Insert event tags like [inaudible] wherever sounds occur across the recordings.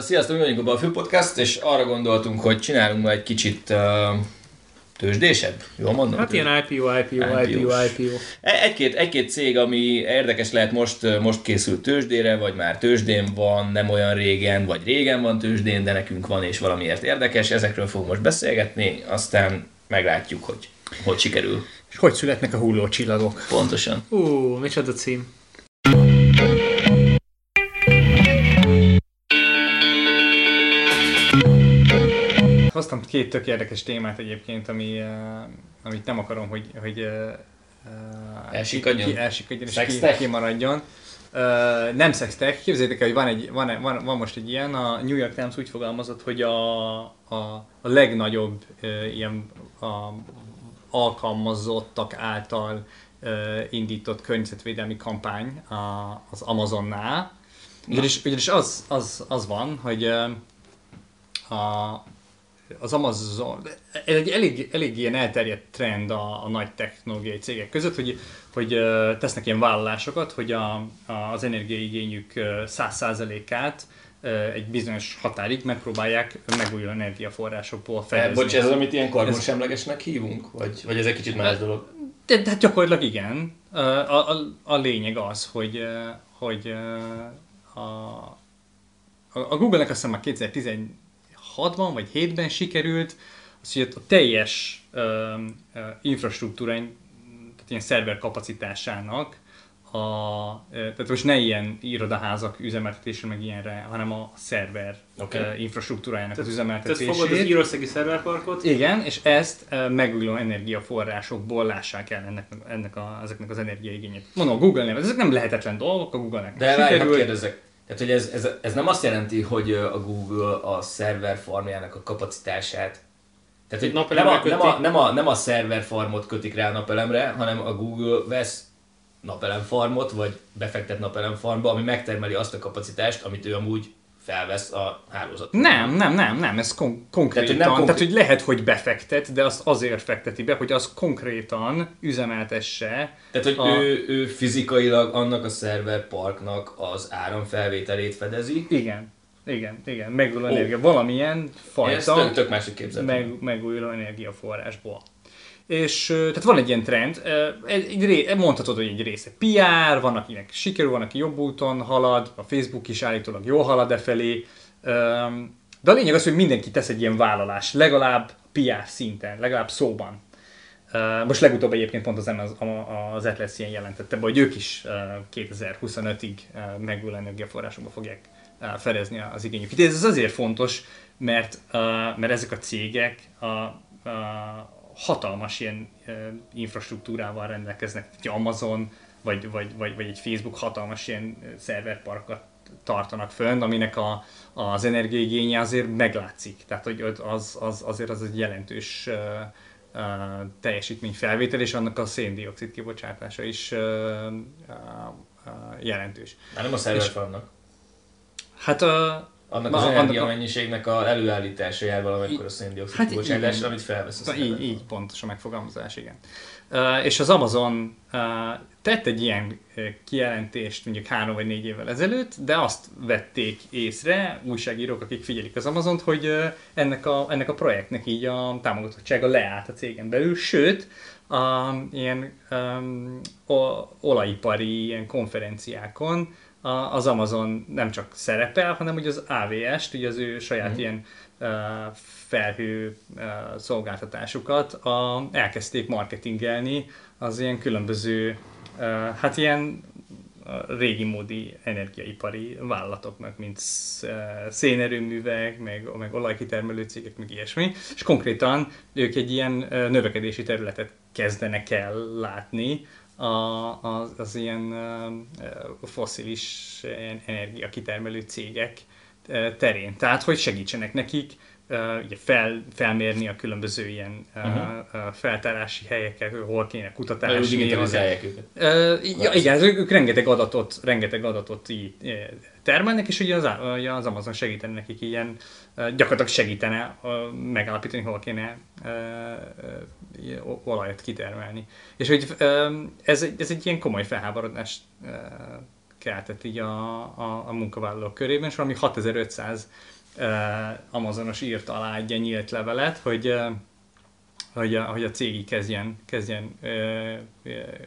Sziasztok, mi vagyunk a Fő Podcast, és arra gondoltunk, hogy csinálunk ma egy kicsit uh, tőzsdésebb, jól mondom? Hát ilyen IPO, IPO, IPO, IPO. E- egy-két, egy-két cég, ami érdekes lehet most, most készült tőzsdére, vagy már tőzsdén van, nem olyan régen, vagy régen van tőzsdén, de nekünk van és valamiért érdekes. Ezekről fogunk most beszélgetni, aztán meglátjuk, hogy hogy sikerül. És hogy születnek a hullócsillagok? Pontosan. Ú, micsoda cím. Hoztam két tök érdekes témát egyébként, ami, uh, amit nem akarom, hogy, hogy uh, Elsikadjon? Ki, elsikadjon és ki, kimaradjon. Uh, nem sextech, képzeljétek el, hogy van, egy, van, van, van most egy ilyen, a New York Times úgy fogalmazott, hogy a, a, a legnagyobb uh, ilyen a, alkalmazottak által uh, indított környezetvédelmi kampány a, az Amazonnál. Ugyanis, ugyanis az, az, az van, hogy uh, a, az Amazon, ez egy elég, elég ilyen elterjedt trend a, a nagy technológiai cégek között, hogy, hogy tesznek ilyen vállalásokat, hogy a, a, az energiaigényük ö, 100%-át ö, egy bizonyos határig megpróbálják megújuló energiaforrásokból E, fedezni. bocs, ez az, amit ilyen karbonsemlegesnek hívunk? Vagy, vagy ez egy kicsit más dolog? De, de hát gyakorlatilag igen. A, a, a lényeg az, hogy, hogy a, a Google-nek azt hiszem már 2016-ban vagy 7-ben sikerült, az, hogy a teljes ö, ö, infrastruktúráin, tehát ilyen szerver kapacitásának, a, tehát most ne ilyen irodaházak üzemeltetésre, meg ilyenre, hanem a szerver okay. infrastruktúrájának az Tehát üzemeltetését. fogod az írországi szerverparkot, Igen, és ezt megújuló energiaforrásokból lássák el ennek, ennek a, ezeknek az energiaigényét. Mondom, a Google-nél, ezek nem lehetetlen dolgok, a Google-nek De várj, hadd sikerült. kérdezzek. Tehát, hogy ez, ez, ez nem azt jelenti, hogy a Google a szerver farmjának a kapacitását tehát, hogy nem Napelemre a, nem, a, nem, a, nem a szerver farmot kötik rá a napelemre, hanem a Google vesz napelem farmot, vagy befektet napelem farmba, ami megtermeli azt a kapacitást, amit ő amúgy felvesz a hálózatban. Nem, nem, nem, nem, ez kon- konkrétan, Tehát, hogy nem konkrét- tehát, hogy lehet, hogy befektet, de azt azért fekteti be, hogy az konkrétan üzemeltesse. Tehát, hogy A- ő, ő fizikailag annak a szerver parknak az áramfelvételét fedezi. Igen, igen, igen, megújuló energia, valamilyen fajta. tök, tök másik képzeltem. meg, megújuló energiaforrásból. És tehát van egy ilyen trend, egy, egy mondhatod, hogy egy része PR, van akinek sikerül, van aki jobb úton halad, a Facebook is állítólag jól halad e felé, de a lényeg az, hogy mindenki tesz egy ilyen vállalás, legalább PR szinten, legalább szóban. Most legutóbb egyébként pont az, az, az Atlas ilyen jelentette be, hogy ők is ö, 2025-ig ö, megújuló energiaforrásokba fogják fedezni az igényüket. Ez azért fontos, mert, mert ezek a cégek a, a hatalmas ilyen ö, infrastruktúrával rendelkeznek, egy Amazon vagy, vagy, vagy, vagy egy Facebook hatalmas ilyen szerverparkat tartanak fönn, aminek a, az energiaigénye azért meglátszik. Tehát, hogy az, az, azért az egy jelentős ö, ö, teljesítményfelvétel, és annak a széndiokszid kibocsátása is jelentős. Már nem a szerver És- farmnak. Hát ö, Annak az energiamennyiségnek a előállítása jár valamikor a széndiokszid Hát kibocsátásra, amit felvesz a így, így pontos a megfogalmazás, igen. Uh, és az Amazon uh, tett egy ilyen uh, kijelentést mondjuk három vagy négy évvel ezelőtt, de azt vették észre újságírók, akik figyelik az Amazont, hogy uh, ennek, a, ennek a projektnek így a támogatottsága leállt a cégen belül, sőt, a, ilyen um, olajipari ilyen konferenciákon a, az Amazon nem csak szerepel, hanem ugye az AWS-t, ugye az ő saját Mhm. ilyen uh, felhő uh, szolgáltatásukat a, elkezdték marketingelni az ilyen különböző, uh, hát ilyen régi módi energiaipari vállalatoknak, mint sz- szénerőművek, meg, meg olajkitermelő cégek, meg ilyesmi, és konkrétan ők egy ilyen növekedési területet kezdenek el látni, a, az, az ilyen foszilis energiakitermelő cégek terén. Tehát, hogy segítsenek nekik ugye fel, felmérni a különböző ilyen uh, Mhm. uh, feltárási helyeket, hol kéne kutatási. digitalizálják őket. Uh, ja, igen, ők, ők rengeteg adatot, rengeteg adatot így termelnek, és ugye az, az Amazon segítene nekik ilyen, gyakorlatilag segítene megállapítani, hol kéne olajat kitermelni. És hogy ez, egy- ez egy ilyen komoly felháborodást keltett így a, a, a munkavállalók körében, és valami 6500 uh, Amazonos írt alá egy nyílt levelet, hogy hogy a, hogy a cég kezdjen, kezdjen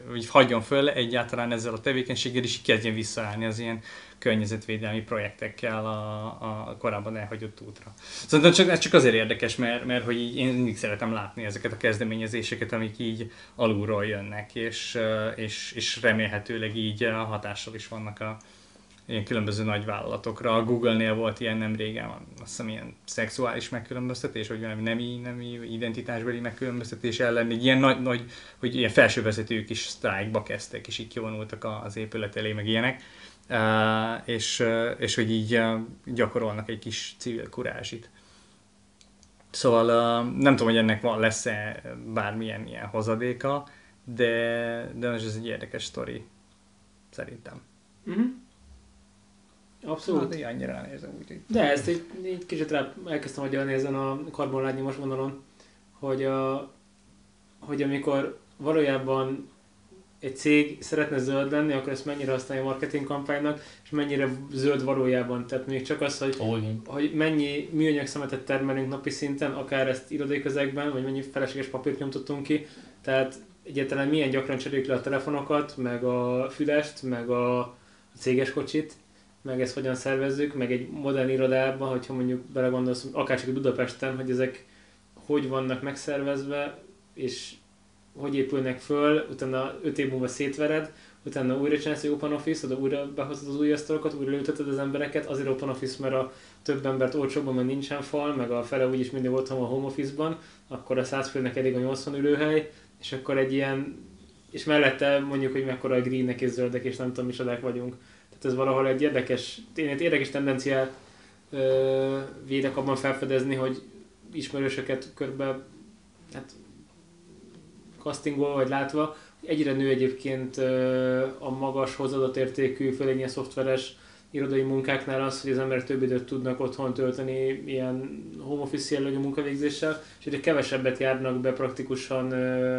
hogy hagyjon föl egyáltalán ezzel a tevékenységgel, és kezdjen visszaállni az ilyen környezetvédelmi projektekkel a, a korábban elhagyott útra. Szerintem csak, ez csak azért érdekes, mert, mert hogy így én mindig szeretem látni ezeket a kezdeményezéseket, amik így alulról jönnek, és, és, és remélhetőleg így hatással is vannak a, ilyen különböző nagy vállalatokra. A Google-nél volt ilyen nem régen, azt hiszem ilyen szexuális megkülönböztetés, vagy valami nemi, nemi identitásbeli megkülönböztetés ellen, egy ilyen nagy, nagy hogy ilyen felsővezetők is sztrájkba kezdtek, és így kivonultak az épület elé, meg ilyenek. Uh, és, uh, és hogy így uh, gyakorolnak egy kis civil kurázsit. Szóval uh, nem tudom, hogy ennek van, lesz-e bármilyen ilyen hozadéka, de, de ez egy érdekes sztori, szerintem. Uh-huh. Abszolút. Hát, annyira nézem, úgyhogy... De ezt egy, egy kicsit rá elkezdtem agyalni ezen a karbonlágnyomos vonalon, hogy, a, hogy amikor valójában egy cég szeretne zöld lenni, akkor ezt mennyire használja a marketing kampánynak, és mennyire zöld valójában. Tehát még csak az, hogy, oh, hogy mennyi műanyag szemetet termelünk napi szinten, akár ezt irodai közegben, vagy mennyi felesleges papírt nyomtatunk ki. Tehát egyáltalán milyen gyakran cseréljük le a telefonokat, meg a fülest, meg a céges kocsit, meg ezt hogyan szervezzük, meg egy modern irodában, hogyha mondjuk belegondolsz, akár csak Budapesten, hogy ezek hogy vannak megszervezve, és hogy épülnek föl, utána 5 év múlva szétvered, utána újra csinálsz egy Open Office, oda újra behozod az új asztalokat, újra ülteted az embereket, azért Open Office, mert a több embert olcsóbban, mert nincsen fal, meg a fele úgyis mindig otthon van a Home Office-ban, akkor a 100 főnek elég a 80 ülőhely, és akkor egy ilyen, és mellette mondjuk, hogy mekkora a greenek és zöldek, és nem tudom, micsodák vagyunk ez valahol egy érdekes, egy érdekes tendenciát ö, védek abban felfedezni, hogy ismerősöket körbe hát, castingol vagy látva, egyre nő egyébként a magas hozzáadott értékű, főleg ilyen szoftveres irodai munkáknál az, hogy az emberek több időt tudnak otthon tölteni ilyen home office jellegű munkavégzéssel, és egyre kevesebbet járnak be praktikusan ö,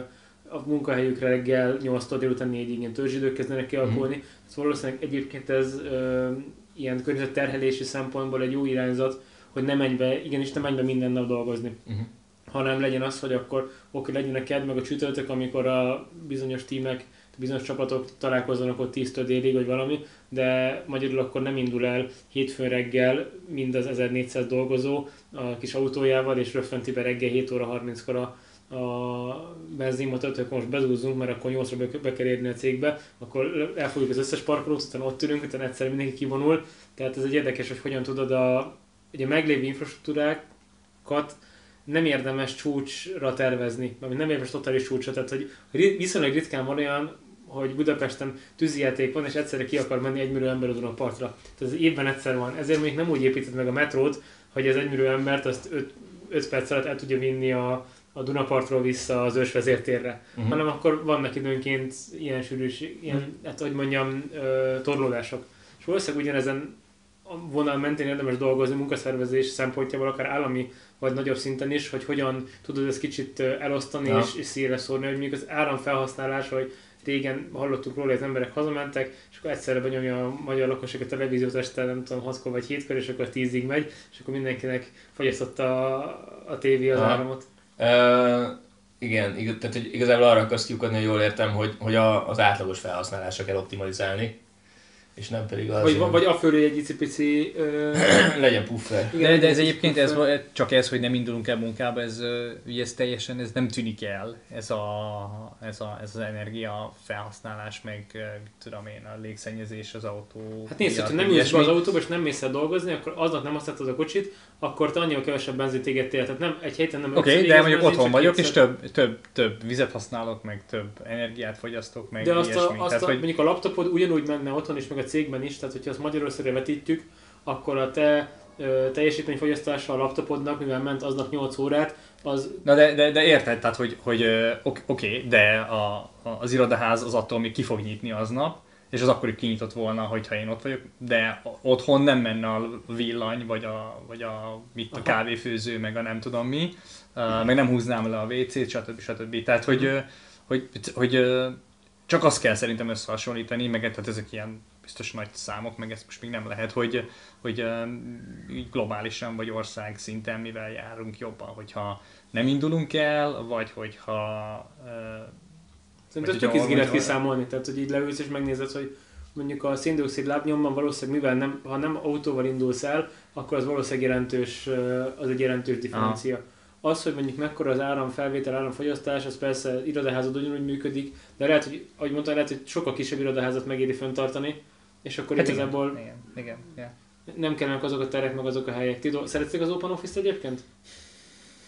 a munkahelyükre reggel 8-tól délután 4-ig ilyen törzsidők kezdenek kialakulni. Mm. Szóval valószínűleg egyébként ez ö, ilyen környezetterhelési szempontból egy jó irányzat, hogy ne menj be, igenis ne menj be minden nap dolgozni. Uh-huh. Hanem legyen az, hogy akkor oké, legyen a ked meg a csütörtök, amikor a bizonyos tímek, bizonyos csapatok találkozzanak ott 10 délig, vagy valami, de magyarul akkor nem indul el hétfőn reggel mind az 1400 dolgozó a kis autójával, és röffenti be reggel 7 óra 30-kor a a benzinmotort, most bezúzzunk, mert akkor 8-ra be, be kell érni a cégbe, akkor elfogjuk az összes parkolót, utána ott ülünk, utána egyszer mindenki kivonul. Tehát ez egy érdekes, hogy hogyan tudod a, ugye meglévő infrastruktúrákat nem érdemes csúcsra tervezni, vagy nem érdemes totális csúcsra, tehát hogy viszonylag ritkán van olyan, hogy Budapesten tűzijáték van, és egyszerre ki akar menni egymillió ember a partra. Tehát ez évben egyszer van. Ezért még nem úgy építed meg a metrót, hogy ez egymillió embert azt 5 perc alatt el tudja vinni a, a Dunapartról vissza az ősvezértérre, uh-huh. hanem akkor vannak időnként ilyen sűrűs, ilyen, uh-huh. hát hogy mondjam, uh, torlódások. És valószínűleg ugyanezen a vonal mentén érdemes dolgozni munkaszervezés szempontjából, akár állami vagy nagyobb szinten is, hogy hogyan tudod ezt kicsit elosztani ja. és, és szélre szórni, hogy mondjuk az áramfelhasználás, hogy régen hallottuk róla, hogy az emberek hazamentek, és akkor egyszerre benyomja a magyar lakosság a televíziót este, nem tudom, 6 vagy 7 és akkor 10-ig megy, és akkor mindenkinek fogyasztott a, a tévé az Aha. áramot. Igen, igaz, tehát igazából arra akarsz kiukadni, hogy jól értem, hogy, hogy a, az átlagos felhasználásra kell optimalizálni, és nem pedig az... Vagy, vagy a fölé egy icipici... Ö... [clears throat] legyen puffer. Igen, de, de ez egyébként ez, csak ez, hogy nem indulunk el munkába, ez, ugye ez teljesen ez nem tűnik el, ez, a, ez, a, ez az energia felhasználás, meg tudom én, a légszennyezés az autó. Hát nézd, ha nem ülsz be az autóba, és nem mész el dolgozni, akkor aznak nem használtad a kocsit, akkor te annyival kevesebb benzint égettél. Tehát nem egy héten nem Oké, okay, de mondjuk otthon vagyok, és több, több, több vizet használok, meg több energiát fogyasztok, meg De azt, a, azt tehát, a, hogy... mondjuk a laptopod ugyanúgy menne otthon is, meg a cégben is, tehát hogyha azt Magyarországra vetítjük, akkor a te teljesítményfogyasztása a laptopodnak, mivel ment aznak 8 órát, az... Na de, de, de érted, tehát hogy, hogy oké, okay, de a, az irodaház az attól még ki fog nyitni aznap, és az akkor kinyitott volna, hogyha én ott vagyok, de otthon nem menne a villany, vagy a, vagy a, mit, a kávéfőző, meg a nem tudom mi, uh, meg nem húznám le a WC-t, stb. stb. Tehát, hogy, hogy, hogy, hogy csak azt kell szerintem összehasonlítani, meg tehát ezek ilyen biztos nagy számok, meg ezt most még nem lehet, hogy, hogy globálisan vagy ország szinten mivel járunk jobban, hogyha nem indulunk el, vagy hogyha Szerintem ez tök izgi lehet kiszámolni, tehát hogy így leülsz és megnézed, hogy mondjuk a széndiokszid lábnyomban valószínűleg, mivel nem, ha nem autóval indulsz el, akkor az valószínűleg jelentős, az egy jelentős differencia. Aha. Az, hogy mondjuk mekkora az áram felvétel, áramfogyasztás, az persze irodaházad ugyanúgy működik, de lehet, hogy, ahogy mondtam, lehet, hogy sokkal kisebb irodaházat megéri fenntartani, és akkor hát igazából igen, igen, igen, yeah. nem kellenek azok a terek, meg azok a helyek. Ti do- szerették az Open Office-t egyébként?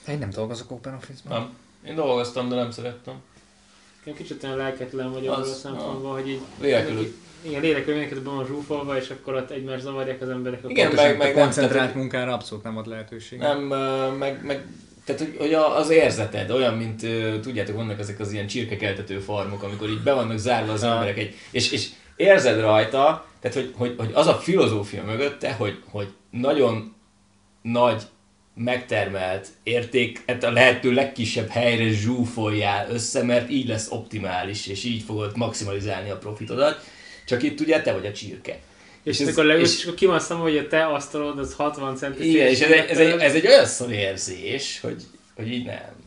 Én nem dolgozok Open Office-ban. Nem. Én dolgoztam, de nem szerettem. Én kicsit olyan lelketlen vagyok az, a szempontból, hogy így... Lélekülő. Igen, lélekülőnéket be van zsúfolva, és akkor ott egymást zavarják az emberek. Igen, meg, meg koncentrált nem, munkára abszolút nem ad lehetőség. Nem, meg, meg tehát, hogy, hogy az érzeted olyan, mint tudjátok, vannak ezek az ilyen csirkekeltető farmok, amikor így be vannak zárva az emberek, egy, és, és érzed rajta, tehát hogy, hogy, hogy az a filozófia mögötte, hogy, hogy nagyon nagy megtermelt érték hát a lehető legkisebb helyre zsúfoljál össze, mert így lesz optimális, és így fogod maximalizálni a profitodat. Csak itt ugye te vagy a csirke. És, és akkor leülsz, és, és akkor ki van hogy a te asztalod az 60 cm. Igen, és ez egy, ez, egy, ez egy olyan szor érzés, hogy, hogy így nem.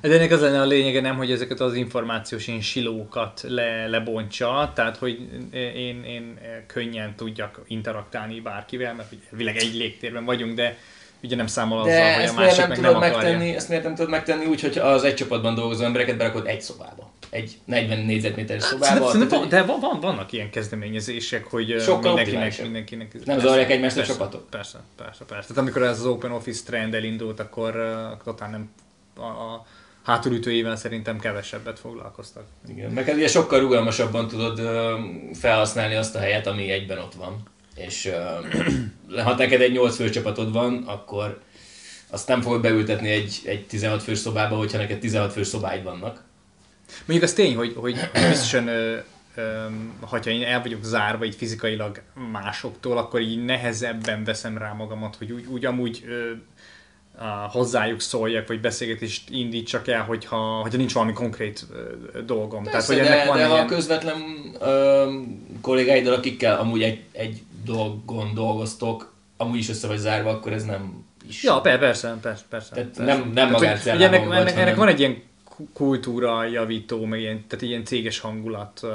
De ennek az lenne a lényege nem, hogy ezeket az információs én silókat le, lebontsa, tehát hogy én, én könnyen tudjak interaktálni bárkivel, mert ugye egy légtérben vagyunk, de ugye nem számol azzal, De hogy a másik nem meg nem megtenni, Ezt miért nem tudod megtenni úgy, hogy az egy csapatban dolgozó embereket berakod egy szobába? Egy 40 négyzetméteres hát, szobába. Szerintem, tehát, van, de van, vannak ilyen kezdeményezések, hogy Sokkal mindenkinek, mindenkinek, Nem zavarják egymást a csapatok? Persze, persze, persze. Tehát amikor ez az Open Office trend elindult, akkor uh, totál nem a, a hátulütőjével szerintem kevesebbet foglalkoztak. Igen, meg hát ugye sokkal rugalmasabban tudod felhasználni azt a helyet, ami egyben ott van és [clears throat] ha neked egy 8 fős csapatod van, akkor azt nem fogod beültetni egy, egy 16 fős szobába, hogyha neked 16 fős szobáid vannak. Mondjuk az tény, hogy, hogy biztosan ha én el vagyok zárva így fizikailag másoktól, akkor így nehezebben veszem rá magamat, hogy úgy, úgy amúgy ö, a, hozzájuk szóljak, vagy beszélgetést indítsak el, hogyha, hogyha nincs valami konkrét ö, dolgom. Persze, Tehát, hogy de, ennek van de ilyen... ha közvetlen ö, kollégáiddal, akikkel amúgy egy, egy dolgon dolgoztok, amúgy is össze vagy zárva, akkor ez nem is... Ja, persze, persze, persze. Tehát persze. nem, nem magát hogy, ennek, ennek, ennek, ennek van egy ilyen kultúra javító, meg ilyen, tehát ilyen céges hangulat uh,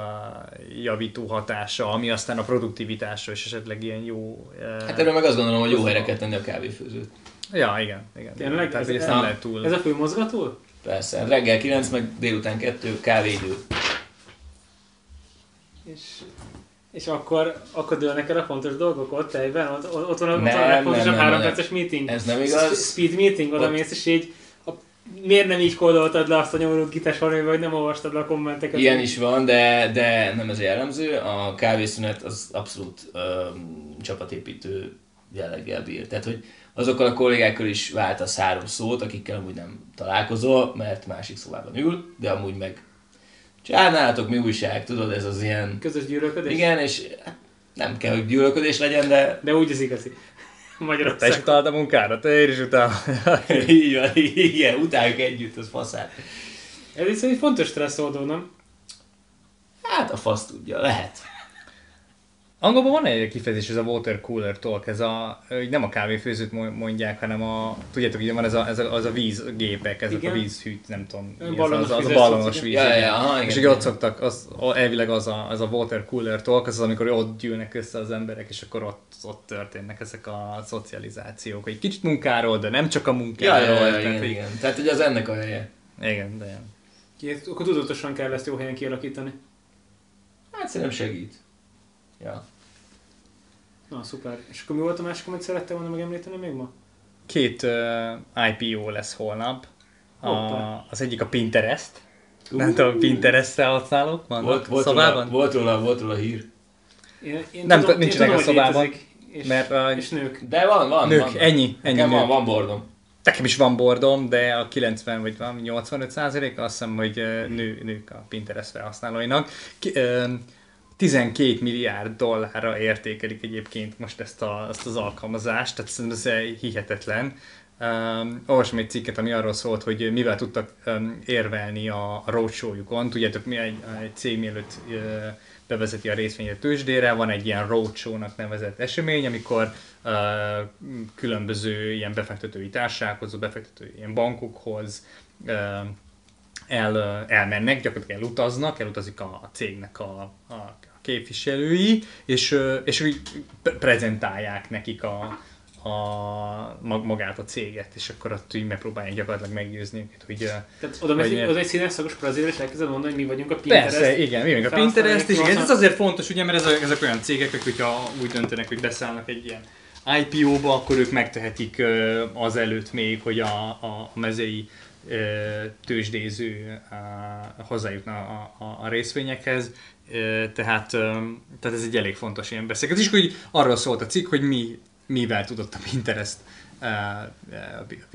javító hatása, ami aztán a produktivitásra is esetleg ilyen jó... Uh, hát erről meg azt gondolom, hogy jó helyre kell tenni a kávéfőzőt. Ja, igen, igen. Tényleg? Tehát ez, ez nem lehet túl... Ez a fő mozgató? Persze, reggel 9, meg délután 2, kávéidő. És és akkor, akkor dőlnek el a fontos dolgok ott egyben? Ott, ott van, ott nem, van a legfontosabb három perces meeting. Ez nem igaz. Speed meeting, oda mész, és így a, miért nem így kódoltad le azt a nyomorult gites vagy nem olvastad le a kommenteket? Ilyen is van, de, de nem ez jellemző. A kávészünet az abszolút um, csapatépítő jelleggel bír. Tehát, hogy azokkal a kollégákkal is váltasz három szót, akikkel amúgy nem találkozol, mert másik szobában ül, de amúgy meg csinálnátok mi újság, tudod, ez az ilyen... Közös gyűlölködés? Igen, és nem kell, hogy gyűlölködés legyen, de... De úgy az igazi. Magyarország. Te is utálod a munkára, te is utálod. [laughs] Így van, igen, utáljuk együtt, az faszát. Ez egy fontos stresszoldó, nem? Hát a fasz tudja, lehet. Angolban van egy kifejezés, ez a water cooler talk, ez a, nem a kávéfőzőt mondják, hanem a, tudjátok, így van ez a, ez a, az a vízgépek, ezek igen. a vízhűt, nem tudom, mi az, az, az, a ballonos víz. Ja, ja, aha, és ugye ott szoktak, az, elvileg az a, az a water cooler talk, az az, amikor ott gyűlnek össze az emberek, és akkor ott, ott történnek ezek a szocializációk, hogy kicsit munkáról, de nem csak a munkáról. Ja, ja, ja, igen, igen. Tehát, hogy az ennek a helye. Igen, de igen. Akkor tudatosan kell ezt jó helyen kialakítani. Hát szerintem segít. Ja. Na, szuper. És akkor mi volt a másik, amit szerettél volna megemlíteni még ma? Két uh, IPO lesz holnap. A, az egyik a Pinterest. Uh. Nem tudom, Pinterest-re használok? Volt, volt, szobában? Róla, volt, róla, volt róla hír. Én, én nem, tudom, nincsenek a szobában. és, mert, uh, és nők. De van, van. Nők, van. ennyi. ennyi nők. van, van bordom. Nekem is van bordom, de a 90 vagy 85 százalék azt hiszem, hogy nő, nők a Pinterest felhasználóinak. Ki, uh, 12 milliárd dollárra értékelik egyébként most ezt, a, ezt az alkalmazást, tehát szerintem ez hihetetlen. Um, olvasom egy cikket, ami arról szólt, hogy mivel tudtak um, érvelni a, a roadshow-jukon. Tudjátok, mi egy, egy cég mielőtt uh, bevezeti a részvényet tőzsdére, van egy ilyen roadshow-nak nevezett esemény, amikor uh, különböző ilyen befektetői társasághoz, befektetői ilyen bankokhoz uh, el, elmennek, gyakorlatilag elutaznak, elutazik a cégnek a, a képviselői, és, és úgy prezentálják nekik a, a, magát a céget, és akkor ott úgy megpróbálják gyakorlatilag meggyőzni őket, hogy... Tehát oda, megy, oda egy színes szakos brazil, és elkezded mondani, hogy mi vagyunk a Pinterest. Persze, igen, mi vagyunk a Pinterest, és igen, ez azért fontos, ugye, mert ezek, ezek olyan cégek, akik, hogyha úgy döntenek, hogy beszállnak egy ilyen IPO-ba, akkor ők megtehetik azelőtt még, hogy a, a, a mezei tőzsdéző hozzájutna a, a, a részvényekhez, tehát, tehát ez egy elég fontos ilyen beszélgetés, hogy arról szólt a cikk, hogy mi, mivel tudott a Pinterest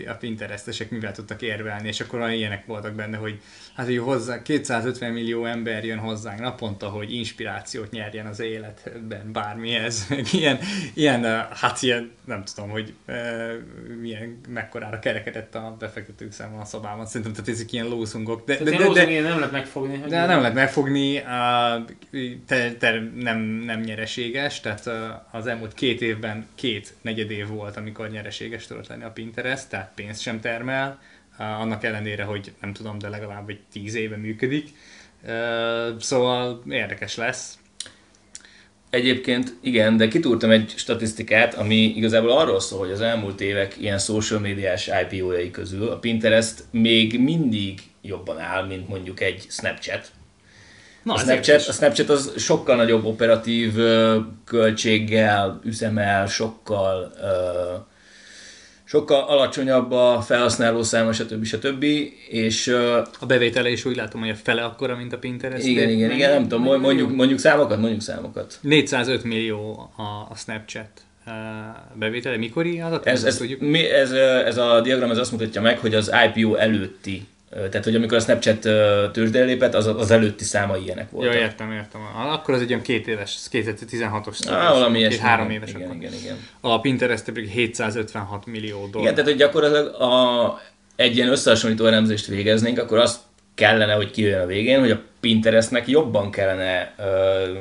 a Pinterestesek mivel tudtak érvelni, és akkor olyan ilyenek voltak benne, hogy hát hogy hozzá, 250 millió ember jön hozzánk naponta, hogy inspirációt nyerjen az életben bármihez. [laughs] Ilyen, ilyen, hát ilyen, nem tudom, hogy e, milyen, mekkorára kerekedett a befektetők száma a szobában. Szerintem tehát ezek ilyen lószungok. De, de, de, de, de, nem lehet megfogni. De nem lehet megfogni, te, te nem, nem nyereséges, tehát az elmúlt két évben két negyed év volt, amikor nyereséges tudott lenni a Pinterest, tehát pénzt sem termel, annak ellenére, hogy nem tudom, de legalább egy tíz éve működik. Szóval érdekes lesz. Egyébként igen, de kitúrtam egy statisztikát, ami igazából arról szól, hogy az elmúlt évek ilyen social médiás IPO-jai közül a Pinterest még mindig jobban áll, mint mondjuk egy Snapchat. Na, a, Snapchat, a Snapchat az sokkal nagyobb operatív költséggel üzemel, sokkal uh, sokkal alacsonyabb a felhasználó száma, stb. stb. És, a bevétele is úgy látom, hogy a fele akkora, mint a Pinterest. Igen, igen, igen, nem tudom, mondjuk, mondjuk számokat, mondjuk számokat. 405 millió a, a Snapchat bevétele. Mikori adat? Ez, ez, mi, ez, ez a diagram ez azt mutatja meg, hogy az IPO előtti tehát, hogy amikor a Snapchat tőzsdére lépett, az, az előtti száma ilyenek voltak. Ja, értem, értem. Akkor az egy olyan két éves, 2016-os. Ah, valami ilyesmi. Három éves igen, akkor. Igen, igen. A Pinterest pedig 756 millió dollár. Igen, tehát hogy gyakorlatilag a, egy ilyen összehasonlító elemzést végeznénk, akkor azt kellene, hogy kijöjjön a végén, hogy a Pinterestnek jobban kellene ö,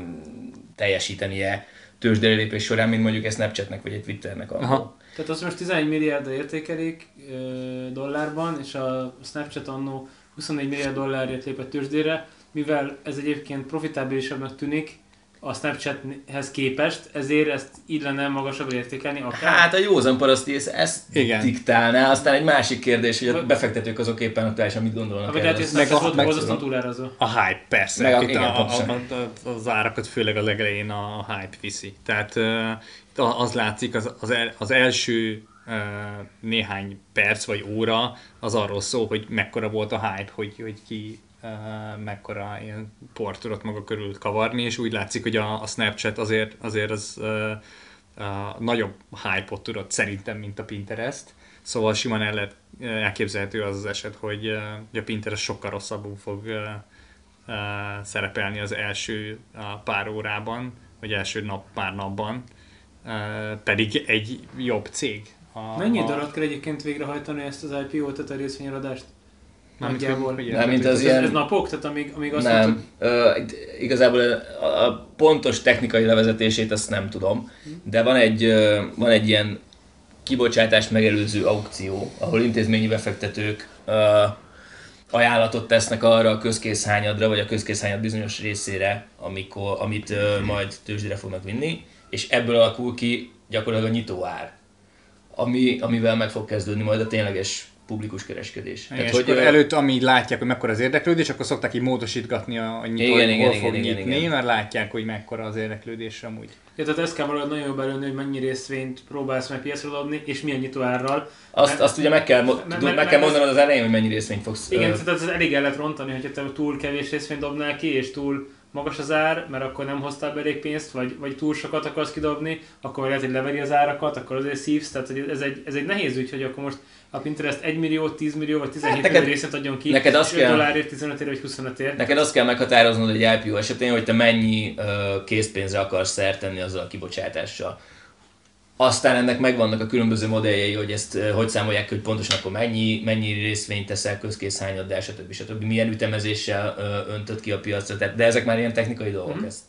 teljesítenie tőzsdére lépés során, mint mondjuk egy Snapchatnek vagy egy Twitternek. Aha. Tehát azt most 11 milliárd értékelik ö, dollárban, és a Snapchat annó 24 milliárd dollárért lépett tőzsdére, mivel ez egyébként profitábilisabbnak tűnik, a Snapchathez képest, ezért ezt így lenne magasabbra értékelni akár? Hát a józan paraszti ezt Igen. diktálná, aztán egy másik kérdés, hogy a befektetők azok éppen aktuálisan mit gondolnak erről. Hát meg a, meg a, a hype, persze. Meg a, igen, a, a, a, az árakat főleg a legelején a hype viszi. Tehát az látszik, az, az, el, az első néhány perc vagy óra az arról szól, hogy mekkora volt a hype, hogy, hogy ki mekkora ilyen port tudott maga körül kavarni, és úgy látszik, hogy a, a Snapchat azért, azért az uh, uh, nagyobb hype-ot tudott szerintem, mint a Pinterest. Szóval simán el lehet elképzelhető az az eset, hogy, hogy a Pinterest sokkal rosszabbul fog uh, uh, szerepelni az első uh, pár órában, vagy első nap, pár napban, pedig egy jobb cég. A, Mennyi a... alatt kell egyébként végrehajtani ezt az IPO-t, tehát a részvényeladást? Nagyjából. Nem, mint az ez, ilyen... ez napok? Tehát amíg, amíg azt nem. Mondtad... Ö, igazából a, a pontos technikai levezetését azt nem tudom, de van egy, van egy ilyen kibocsátást megelőző aukció, ahol intézményi befektetők ö, ajánlatot tesznek arra a közkészhányadra, vagy a közkészhányad bizonyos részére, amikor, amit ö, majd tőzsdére fognak vinni, és ebből alakul ki gyakorlatilag a nyitóár, ami, amivel meg fog kezdődni majd a tényleges publikus kereskedés. Igen, Tehát, hogy előtt, ami látják, hogy mekkora az érdeklődés, akkor szokták így módosítgatni a, nyitó, igen, igen, hol igen, fog igen, nyitni, igen. mert látják, hogy mekkora az érdeklődés amúgy. Ja, tehát ezt kell valahogy nagyon jól belőni, hogy mennyi részvényt próbálsz meg piacra dobni, és milyen nyitóárral. Azt, mert, azt ugye meg kell, mert, meg, meg kell mondanod az elején, hogy mennyi részvényt fogsz. Igen, tehát ez elég el lehet rontani, hogyha te túl kevés részvényt dobnál ki, és túl magas az ár, mert akkor nem hoztál be elég pénzt, vagy, vagy túl sokat akarsz kidobni, akkor lehet, hogy leveri az árakat, akkor azért szívsz, tehát hogy ez egy, ez egy nehéz ügy, hogy akkor most a Pinterest 1 millió, 10 millió vagy 17 hát millió részlet adjon ki, neked azt kell, dollárért, 15 vagy 25 ért. Neked azt kell meghatároznod egy IPO esetén, hogy te mennyi uh, készpénzre akarsz szert tenni azzal a kibocsátással. Aztán ennek megvannak a különböző modelljei, hogy ezt eh, hogy számolják, hogy pontosan akkor mennyi, mennyi részvényt teszel közkészhányaddal, stb. stb. Milyen ütemezéssel öntött ki a piacra, tehát, de ezek már ilyen technikai dolgok. Mhm. Ezt.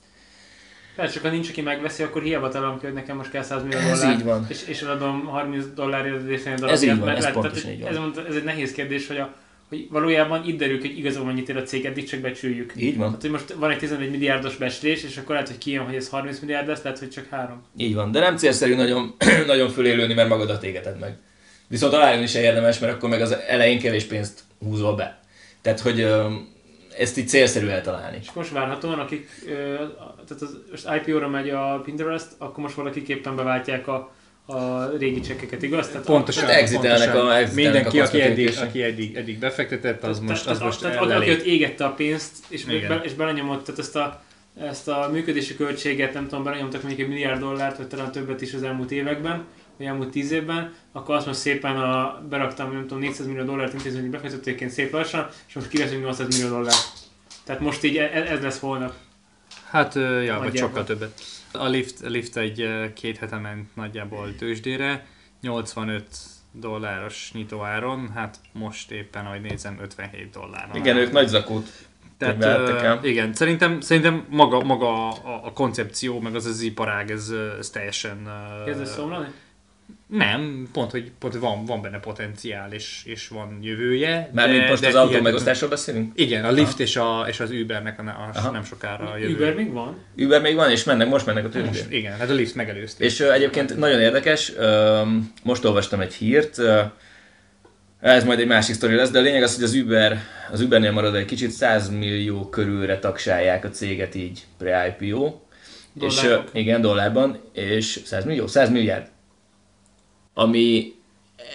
Persze, csak ha nincs, aki megveszi, akkor hiába találom ki, hogy nekem most kell 100 millió Ez dollár. így van. És, és eladom 30 dollárért részvényt Ez így van, ez pontosan így van. Ez, ez, egy nehéz kérdés, hogy, a, hogy valójában itt derül, hogy igazából mennyit ér a cég, eddig csak becsüljük. Így van. Hát, hogy most van egy 11 milliárdos becslés, és akkor lehet, hogy kijön, hogy ez 30 milliárd lesz, lehet, hogy csak 3. Így van, de nem célszerű nagyon, [clears throat] nagyon fölélőni, mert magadat égeted meg. Viszont alájönni se érdemes, mert akkor meg az elején kevés pénzt húzol be. Tehát, hogy ezt így célszerű eltalálni. És most várhatóan, akik, tehát az, most IPO-ra megy a Pinterest, akkor most valakiképpen beváltják a, a régi csekkeket, igaz? Tehát Pontosan. Tehát exitelnek pontosan. a- exitelnek Mindenki, a aki eddig, aki eddig, eddig befektetett, az most, az tehát, most tehát, aki ott égette a pénzt, és, be, és belenyomott, tehát ezt a, ezt a működési költséget, nem tudom, belenyomtak mondjuk egy milliárd dollárt, vagy talán többet is az elmúlt években, vagy elmúlt tíz évben, akkor azt most szépen a, beraktam, nem tudom, 400 millió dollárt intézményi befektetőként szép lassan, és most kiveszünk 800 millió dollárt. Tehát most így e- ez lesz holnap. Hát, ja, vagy sokkal többet. A lift, a lift egy két hete ment nagyjából tőzsdére, 85 dolláros nyitóáron, hát most éppen, ahogy nézem, 57 dolláron. Igen, ők nagy zakót Tehát, igen, szerintem, szerintem maga, maga a, a koncepció, meg az az iparág, ez, ez teljesen... ö, Kezd szomlani? Nem, pont, hogy, pont, hogy van, van benne potenciál, és, és van jövője. Mármint most de az autó megosztásról beszélünk? Igen, a lift és, a, és az Ubernek a, a, Aha. nem sokára a jövő. Uber még van? Uber még van, és mennek, most mennek a tőzsdén. Most, igen, hát a lift megelőzte. És ö, egyébként nagyon érdekes, ö, most olvastam egy hírt, ö, ez majd egy másik sztori lesz, de a lényeg az, hogy az Uber, az Ubernél marad egy kicsit 100 millió körülre taksálják a céget így pre-IPO. És, ö, Dollárok? igen, dollárban, és 100 millió, 100 milliárd. Ami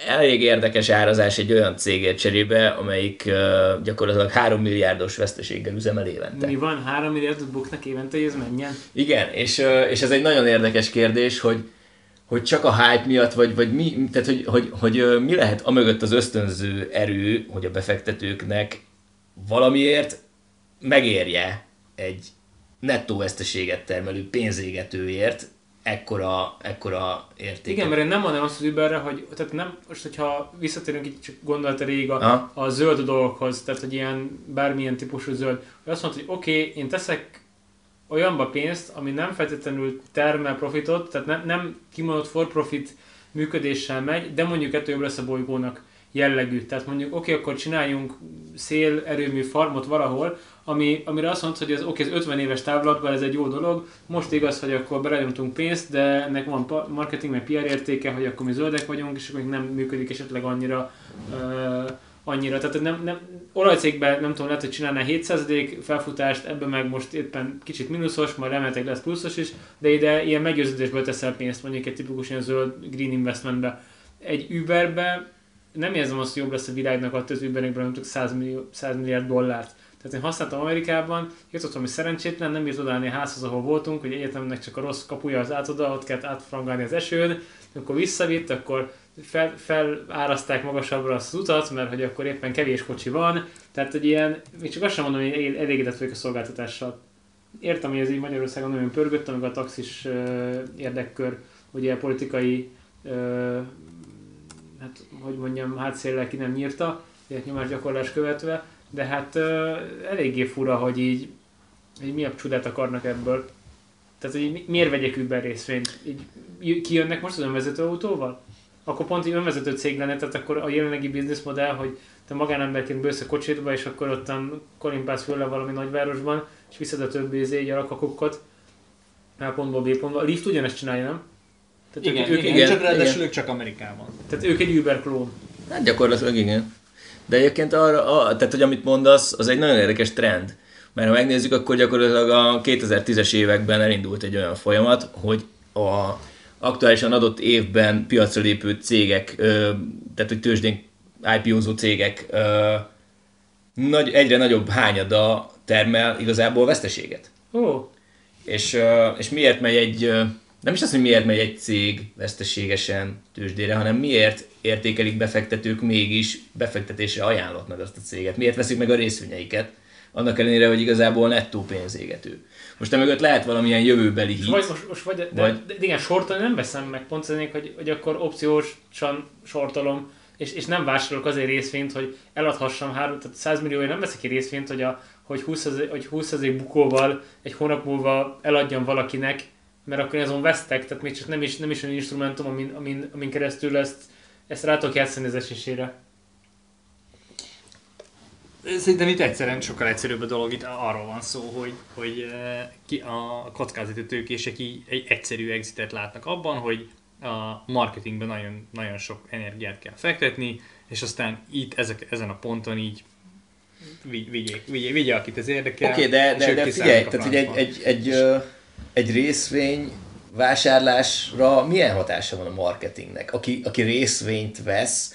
elég érdekes árazás egy olyan cégért cserébe, amelyik ö, gyakorlatilag 3 milliárdos veszteséggel üzemel évente. Mi van? 3 milliárdot buknak évente, hogy ez menjen? Igen, és, ö, és ez egy nagyon érdekes kérdés, hogy, hogy csak a hype miatt, vagy, vagy mi, tehát hogy, hogy, hogy ö, mi lehet amögött az ösztönző erő, hogy a befektetőknek valamiért megérje egy nettó veszteséget termelő pénzégetőért ekkora, ekkora értéket. Igen, mert én nem mondom azt az Uberre, hogy tehát nem, most hogyha visszatérünk így csak gondolat erejéig a, a zöld dolgokhoz, tehát hogy ilyen bármilyen típusú zöld, hogy azt mondta, hogy oké, okay, én teszek olyanba pénzt, ami nem feltétlenül termel profitot, tehát nem, nem kimondott for profit működéssel megy, de mondjuk ettől jobb lesz a bolygónak jellegű. Tehát mondjuk oké, okay, akkor csináljunk szélerőmű farmot valahol, ami, amire azt mondta, hogy ez oké, ez 50 éves távlatban ez egy jó dolog, most igaz, hogy akkor belenyomtunk pénzt, de ennek van marketing, meg PR értéke, hogy akkor mi zöldek vagyunk, és akkor nem működik esetleg annyira uh, annyira. Tehát nem, nem, olajcégben nem tudom, lehet, hogy csinálná 7% felfutást, ebben meg most éppen kicsit mínuszos, majd remélhetőleg lesz pluszos is, de ide ilyen meggyőződésből teszel pénzt, mondjuk egy tipikus ilyen zöld green investmentbe. Egy Uberbe nem érzem azt, hogy jobb lesz a világnak attól az Ubernek mondjuk 100, millió, 100 milliárd dollárt. Tehát én használtam Amerikában, jutottam, hogy szerencsétlen, nem bírt odállni a házhoz, ahol voltunk, hogy egyetemnek csak a rossz kapuja az át oda, ott kellett átfrangálni az esőn, amikor visszavitt, akkor fel, feláraszták magasabbra az utat, mert hogy akkor éppen kevés kocsi van, tehát egy ilyen, még csak azt sem mondom, hogy elégedett vagyok a szolgáltatással. Értem, hogy ez így Magyarországon nagyon pörgött, amikor a taxis uh, érdekkör, ugye politikai, uh, hát hogy mondjam, hátszéllel ki nem nyírta, ilyen nyomásgyakorlás követve, de hát eléggé fura, hogy így, hogy mi a csodát akarnak ebből. Tehát, hogy mi- miért vegyek Uber részvényt? Így kijönnek most az önvezető autóval? Akkor pont egy önvezető cég lenne, tehát akkor a jelenlegi bizniszmodell, hogy te magánemberként bősz a kocsidba, és akkor ottan kolimpálsz föl valami nagyvárosban, és viszed a több izé, gyarakakokat A pontból B pontba. A Lyft ugyanezt csinálja, nem? Tehát Igen, ők, igen, igen, csak ráadásul igen. ők csak Amerikában. Tehát ők egy Uber klón. Hát gyakorlatilag igen. De egyébként arra, a, tehát hogy amit mondasz, az egy nagyon érdekes trend. Mert ha megnézzük, akkor gyakorlatilag a 2010-es években elindult egy olyan folyamat, hogy a aktuálisan adott évben piacra lépő cégek, tehát hogy tőzsdén IPO-zó cégek nagy, egyre nagyobb hányada termel igazából veszteséget. Ó, És, és miért megy egy, nem is az, hogy miért megy egy cég veszteségesen tőzsdére, hanem miért értékelik befektetők mégis befektetésre ajánlottnak azt a céget, miért veszik meg a részvényeiket, annak ellenére, hogy igazából nettó pénzégető. Most emögött lehet valamilyen jövőbeli hit. Vagy, most, most vagy, de, Vagy- de, de igen, sortolni nem veszem meg, pont lényeg, hogy, hogy akkor opciósan sortolom, és, és nem vásárolok azért részvényt, hogy eladhassam három, tehát 100 millióért nem veszek egy részvényt, hogy, a, hogy 20 ezer, hogy 20 ezer bukóval egy hónap múlva eladjam valakinek, mert akkor én azon vesztek, tehát még csak nem is, nem is olyan instrumentum, amin, amin, amin keresztül ezt, ezt rá tudok játszani az esésére. Szerintem itt egyszerűen sokkal egyszerűbb a dolog, itt arról van szó, hogy, hogy eh, ki a kockázati tőkések így egy egyszerű exitet látnak abban, hogy a marketingben nagyon, nagyon sok energiát kell fektetni, és aztán itt ezek, ezen a ponton így vigy- vigyék, vigyék, vigye, akit ez érdekel. Oké, okay, de, és de, de figyelj, tehát hogy egy, egy, egy, ö, egy részvény vásárlásra milyen hatása van a marketingnek? Aki, aki részvényt vesz,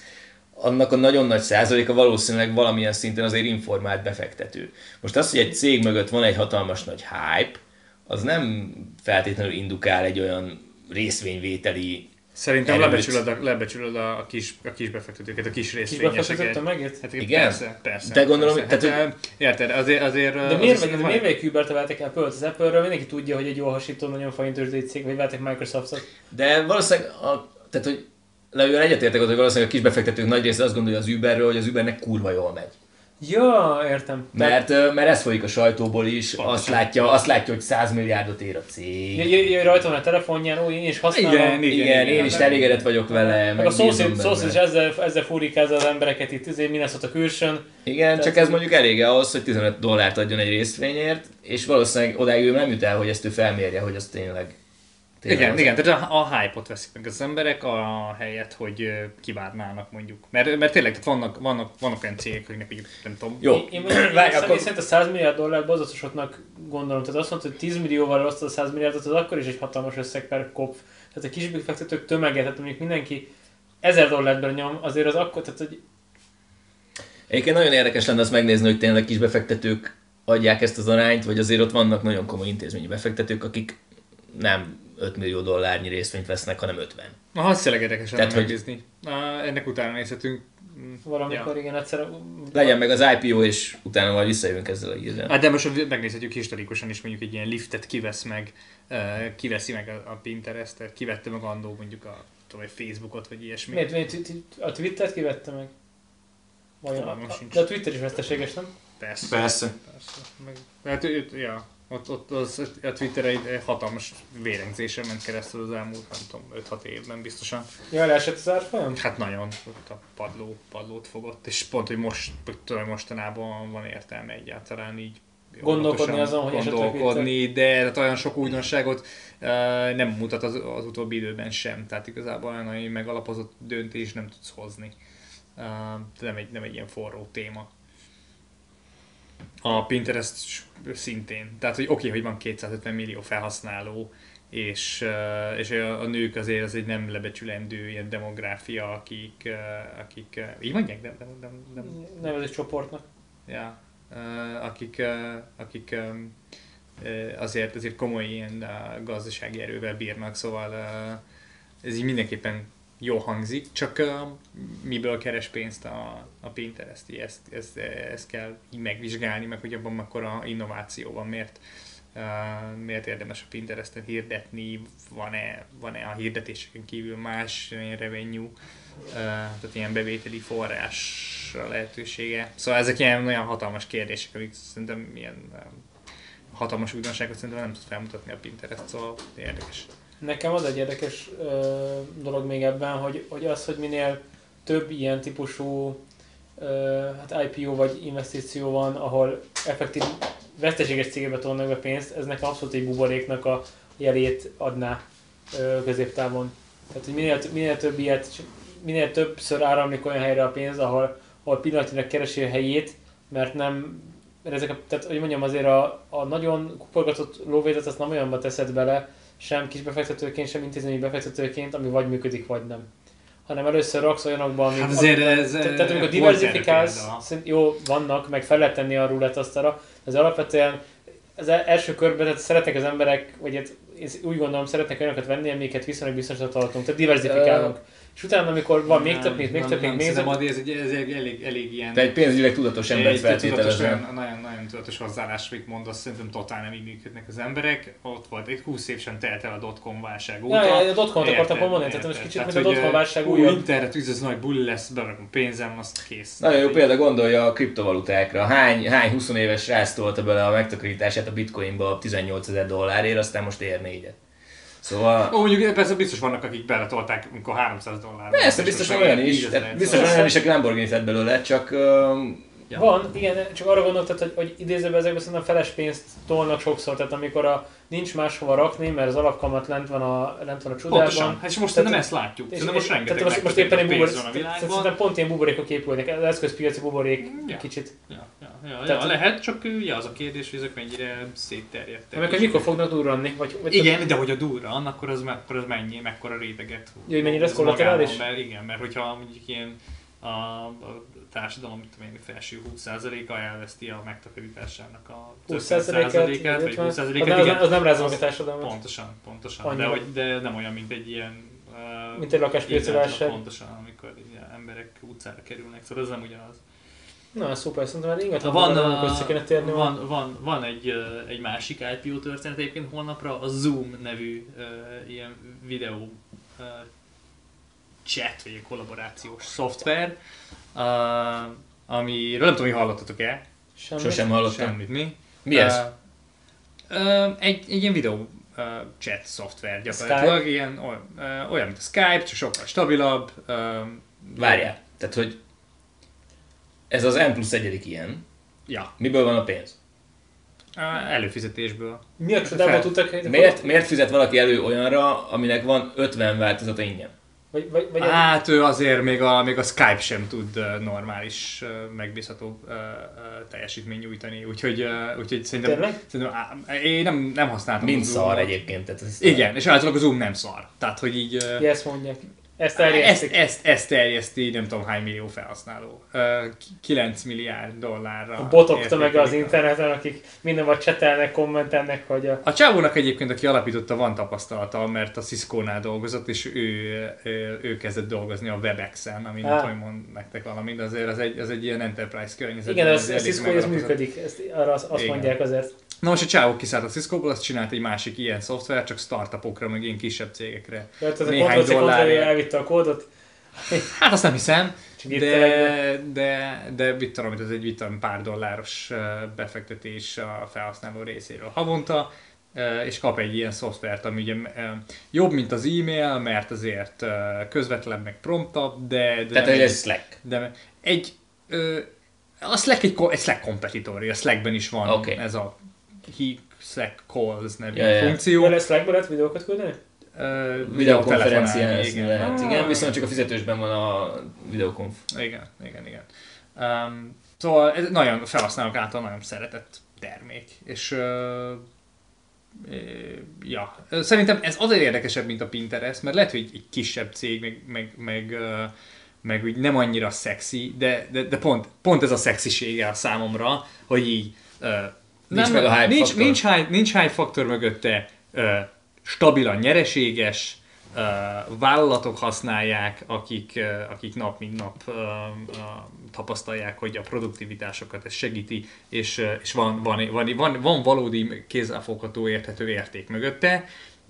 annak a nagyon nagy százaléka valószínűleg valamilyen szinten azért informált befektető. Most az, hogy egy cég mögött van egy hatalmas nagy hype, az nem feltétlenül indukál egy olyan részvényvételi Szerintem lebecsülöd, a, lebecsülöd a, a, kis, a kis befektetőket, a kis Kis részvényeseket. befektető megért? Hát Igen? Persze, persze. De gondolom, persze. tehát, hát, érted, azért, azért De miért, van- miért vegyek Uber-t, vettek Apple-t? Az Apple-ről mindenki tudja, hogy egy jól hasító, nagyon fajintősdei cég, vagy vettek Microsoftot. De valószínűleg, a, tehát hogy Leővel egyetértek hogy valószínűleg a kisbefektetők nagy része azt gondolja az Uberről, hogy az Ubernek kurva jól megy. Ja, értem. Mert, mert ez folyik a sajtóból is, Pontosan. azt látja, azt látja, hogy 100 milliárdot ér a cég. J- j- j- rajta van a telefonján, ó, én is használom. Igen, Igen, igen, én is elégedett vagyok vele, Meg a szomszéd is ezzel, ezzel fúrikázza az embereket itt, ezért Minnesota külsön. Igen, csak Tehát- ez mondjuk elég ahhoz, hogy 15 dollárt adjon egy részvényért, és valószínűleg odáig ő nem jut el, hogy ezt ő felmérje, hogy az tényleg... tényleg Igen, az. igen, tehát a, a hype-ot veszik meg az emberek a helyet, hogy kivárnának mondjuk. Mert, mert tényleg tehát vannak, vannak, vannak olyan cégek, akiknek mondjuk nem tudom. Jó. Én, én, én, én [clears throat] Várj, akkor... szerint a 100 milliárd dollár bozatosoknak gondolom. Tehát azt mondta, hogy 10 millióval elosztod a 100 milliárdot, az akkor is egy hatalmas összeg per kopf. Tehát a kis befektetők tömege, tehát mondjuk mindenki 1000 dollárt benyom, azért az akkor, tehát hogy Egyébként nagyon érdekes lenne azt megnézni, hogy tényleg kis befektetők adják ezt az arányt, vagy azért ott vannak nagyon komoly intézményi befektetők, akik nem 5 millió dollárnyi részvényt vesznek, hanem 50. Na, az tényleg érdekes lenne Tehát, hogy- megnézni. Na, ennek utána nézhetünk. Mm, valamikor Ja. igen, egyszer... Legyen meg az IPO, és utána majd visszajövünk ezzel a hírrel. Hát de most megnézhetjük historikusan is mondjuk egy ilyen liftet kivesz meg, kiveszi meg a, Pinterestet, kivette meg andó mondjuk a tudom, egy Facebookot, vagy ilyesmi. Miért, miért, a Twittert kivette meg? Vajon? Sincs. De a Twitter is veszteséges, nem? Persze. Persze. Persze. Meg, hát, ja, ott, ott az, a Twitter egy, hatalmas vérengzésen ment keresztül az elmúlt, nem tudom, 5-6 évben biztosan. Ja, leesett az árfolyam? Hát nagyon, ott a padló, padlót fogott, és pont, hogy most, hogy tudom, mostanában van értelme egyáltalán így Gondolkodni azon, hogy gondolkodni, de hát olyan sok újdonságot uh, nem mutat az, az utóbbi időben sem, tehát igazából olyan nagy megalapozott döntés nem tudsz hozni. Uh, nem, egy, nem egy ilyen forró téma. A Pinterest szintén. Tehát, hogy oké, okay, hogy van 250 millió felhasználó, és, és a, a nők azért az egy nem lebecsülendő ilyen demográfia, akik, akik így mondják, nem, nem, nem, nem, Nevezés csoportnak. ja, akik, akik azért, azért komoly ilyen gazdasági erővel bírnak, szóval ez így mindenképpen jó hangzik, csak uh, miből keres pénzt a, a Pinterest, ezt, ezt, ezt kell így megvizsgálni, meg hogy abban mekkora innováció van, miért, uh, miért érdemes a Pinteresten hirdetni, van-e, van-e a hirdetéseken kívül más revenue, uh, tehát ilyen bevételi forrásra lehetősége. Szóval ezek ilyen olyan hatalmas kérdések, amik szerintem ilyen hatalmas újdonságot szerintem nem tud felmutatni a Pinterest, szóval érdekes. Nekem az egy érdekes ö, dolog még ebben, hogy, hogy az, hogy minél több ilyen típusú ö, hát IPO vagy investíció van, ahol effektív veszteséges cégekbe tolnak be pénzt, ez nekem abszolút egy buboréknak a jelét adná ö, középtávon. Tehát, hogy minél, minél több ilyet, minél többször áramlik olyan helyre a pénz, ahol, ahol pillanatilag keresi a helyét, mert nem mert ezek a, tehát, hogy mondjam, azért a, a nagyon kuporgatott lóvézet azt nem olyanba teszed bele, sem kisbefektetőként, sem intézményi befektetőként, ami vagy működik, vagy nem. Hanem először raksz olyanokba, amik... Hát azért ez, tehát, tehát amikor diversifikálsz, szerint jó, vannak, meg fel lehet tenni a rulett asztalra, de az alapvetően az el- első körben tehát szeretnek az emberek, vagy hát én úgy gondolom, szeretnek olyanokat venni, amiket viszonylag biztosan tartunk, tehát diversifikálunk. És utána, amikor van még több, még Nem, több, még még több, Adi, ez, egy, ez egy elég, elég ilyen... Te egy pénzügyileg tudatos embert olyan, nagyon, nagyon tudatos hozzáállás, amit mondasz, szerintem totál nem így működnek az emberek. Ott volt, egy 20 év sem telt el a dotcom válság óta. Ja, ja, a dotcomot Érted, akartam mondani, tehát most kicsit, mint a dotcom válság Ú, újabb. internet üz, ez nagy bulli lesz, berakom pénzem, azt kész. Nagyon jó példa, gondolja a kriptovalutákra. Hány, hány 20 éves srác tolta bele a megtakarítását a bitcoinba 18 ezer dollárért, aztán most ér négyet. Szóval... Ó, mondjuk persze biztos vannak, akik beletolták, amikor 300 dollár. Persze, biztos olyan is, biztos olyan is, aki Lamborghini tett belőle, csak um, Ja. Van, igen, csak arra gondoltad, hogy, hogy idézőben ezekben szerintem feles pénzt tolnak sokszor, tehát amikor a, nincs máshova rakni, mert az alapkamat lent van a, lent van a csodában. Pontosan, hát és most Tehát- nem ezt látjuk. És, Szerintem most rengeteg tehát most, most éppen egy buborék, van a tehát világban. szerintem pont ilyen buborékok épülnek, az eszközpiaci buborék Ja. kicsit. Ja, ja, ja, Tehát- ja, lehet, csak ja, az a kérdés, hogy ezek mennyire szétterjedtek. Mert hogy mikor fognak durranni? Vagy, vagy Igen, de hogy a durran, akkor az, akkor az mennyi, mekkora réteget Ja, hogy mennyire ez kollaterális? Mert igen, mert hogyha mondjuk ilyen a, a társadalom, mit tudom én, felső 20%-a elveszti a megtakarításának a 20%-át, vagy 20%-át, az, igen, nem, az nem meg a társadalmat. Pontosan, pontosan. Annyira. De, hogy, de nem olyan, mint egy ilyen... Uh, Mint egy lakáspiaci válság. Pontosan, amikor ilyen emberek utcára kerülnek, szóval ez nem ugyanaz. Na, szuper, szerintem már ingatlan Van, a, össze kéne térni. Van. van, van, van egy, egy másik IPO történet egyébként holnapra, a Zoom nevű uh, ilyen videó uh, chat, vagy egy kollaborációs szoftver, uh, amiről nem tudom, hogy hallottatok-e. Semmi. sosem hallottam. Semmit, mi? Mi ez? Uh, uh, egy, egy ilyen videó uh, chat szoftver gyakorlatilag, ilyen, olyan, uh, olyan, mint a Skype, csak sokkal stabilabb. Uh, Várjál, tehát hogy ez az M plusz egyedik ilyen. Ja, Miből van a pénz? előfizetésből. Mi a csodában tudtak? Miért, miért fizet valaki elő olyanra, aminek van 50 változata ingyen? Vagy, vagy, vagy Hát ő azért még a, még a Skype sem tud normális, megbízható teljesítmény nyújtani, úgyhogy, úgyhogy szerintem, Tényleg? szerintem á, én nem, nem használtam Mint a szar egyébként. Tehát ez Igen, és általában a Zoom nem szar. Tehát, hogy így... ezt mondják. Ezt ezt, terjesztik. ezt, ezt terjeszti nem tudom hány millió felhasználó. Ö, 9 milliárd dollárra. A botok tömege az a- interneten, akik mindenben csetelnek, kommentelnek, hogy a... A csávónak egyébként, aki alapította, van tapasztalata, mert a Cisco-nál dolgozott, és ő, ő, ő kezdett dolgozni a WebEx-en, ami nem tudom, mond nektek valamit, de azért az egy, az egy ilyen enterprise környezet. Igen, ez, ez elég Cisco, ez működik, ezt, arra azt, azt mondják azért. Na most a csávó kiszállt a Cisco-ból, azt csinált egy másik ilyen szoftver, csak startupokra, meg ilyen kisebb cégekre. Mert ez a Néhány Ctrl-V dollárért. elvitte a kódot, Hát azt nem hiszem, [laughs] írtelegbe. de, de, de mit tudom, hogy ez egy mit tudom, pár dolláros befektetés a felhasználó részéről havonta, és kap egy ilyen szoftvert, ami ugye jobb, mint az e-mail, mert azért ö, közvetlenebb, meg promptabb, de, de, Tehát ez egy- Slack. de egy, a Slack egy, egy Slack kompetitori, a Slackben is van Oké. ez a he Slack calls nevű Ja, ja. funkció. Lesz Slackba lehet videókat küldeni? Ö, Videokonferencián ezt igen. lehet, Ah. igen, viszont csak a fizetősben van a videokonf. Igen, igen, igen. Um, szóval ez nagyon felhasználók által nagyon szeretett termék, és uh, ja, szerintem ez azért érdekesebb, mint a Pinterest, mert lehet, hogy egy kisebb cég, meg, meg, meg, uh, meg úgy nem annyira szexi, de, de, de pont, pont ez a szexisége a számomra, hogy így Nincs meg a hype nincs, faktor. nincs, hype, nincs hype faktor mögötte, uh, stabilan nyereséges, uh, vállalatok használják, akik, uh, akik nap mint nap uh, uh, tapasztalják, hogy a produktivitásokat ez segíti, és, uh, és van, van, van, van, van valódi kézzelfogható érthető érték mögötte.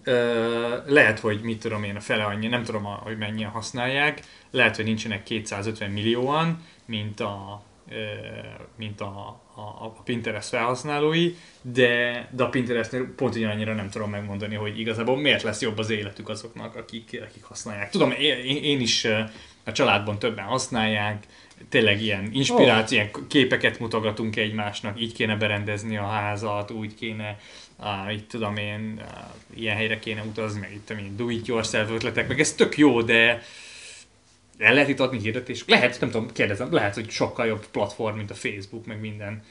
Uh, lehet, hogy mit tudom én, a fele annyi, nem tudom, a- hogy mennyien használják, lehet, hogy nincsenek 250 millióan, mint a, ö, mint a, a, a Pinterest felhasználói, de, de a Pinterestnél pont ugyanannyira nem tudom megmondani, hogy igazából miért lesz jobb az életük azoknak, akik, akik használják. Tudom, én, én is a családban többen használják, tényleg ilyen inspiráció, ilyen képeket mutogatunk egymásnak, így kéne berendezni a házat, úgy kéne, uh, így tudom én, uh, ilyen helyre kéne utazni, meg itt én, do it yourself ötletek, meg ez tök jó, de el lehet itt adni hirdetés. Lehet, nem tudom, kérdezem, lehet, hogy sokkal jobb platform, mint a Facebook, meg minden.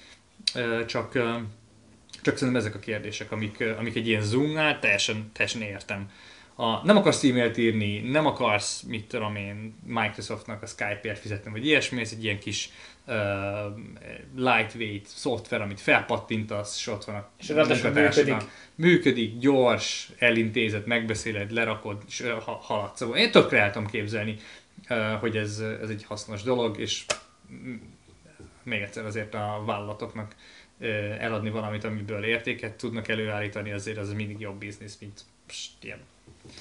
Csak, csak szerintem ezek a kérdések, amik, amik egy ilyen Zoomnál teljesen, teljesen értem, a, nem akarsz e-mailt írni, nem akarsz, mit tudom én, Microsoftnak a Skype-ért fizetni, vagy ilyesmi, ez egy ilyen kis uh, lightweight szoftver, amit felpattintasz, és ott van a És ráadásul működik. Működik, gyors, elintézett, megbeszéled, lerakod, és ha, haladsz. Én tökre el tudom képzelni, hogy ez, ez egy hasznos dolog, és még egyszer azért a vállalatoknak eladni valamit, amiből értéket tudnak előállítani, azért az mindig jobb biznisz, mint pst, ilyen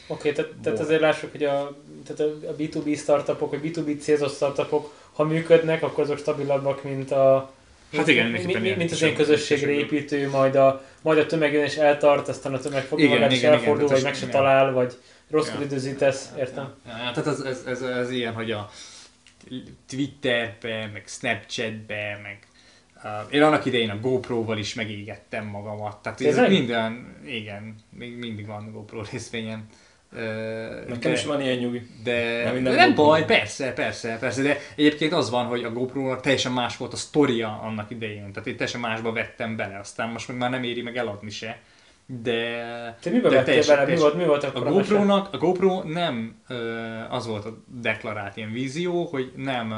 Oké, okay, tehát, tehát azért lássuk, hogy a, tehát a B2B startupok, vagy B2B célzott startupok, ha működnek, akkor azok stabilabbak, mint a Hát igen, mint, mindenképpen mint, mint az én közösségre építő, majd a, majd a tömeg jön és eltart, aztán a tömeg fogja Igen, magát és igen, igen, elfordul, tehát vagy meg se igen. talál, vagy rosszul Ja. időzítesz, értem? Ja, tehát ez, ez, ez, ez ilyen, hogy a Twitterbe, meg Snapchatbe, meg uh, én annak idején a GoPro-val is megégettem magamat. Tehát ez minden, igen, még mindig van GoPro részvényem. Nekem de- is van ilyen nyugi. De Nem minden nem baj, persze, persze, persze, de egyébként az van, hogy a GoPro-nak teljesen más volt a sztoria annak idején, tehát én teljesen másba vettem bele, aztán most meg már nem éri meg eladni se. De, Te mibe de teljesen- bele? Mi volt, mi volt a akkor a? GoPro-nak, a GoPro nem az volt a deklarált ilyen vízió, hogy nem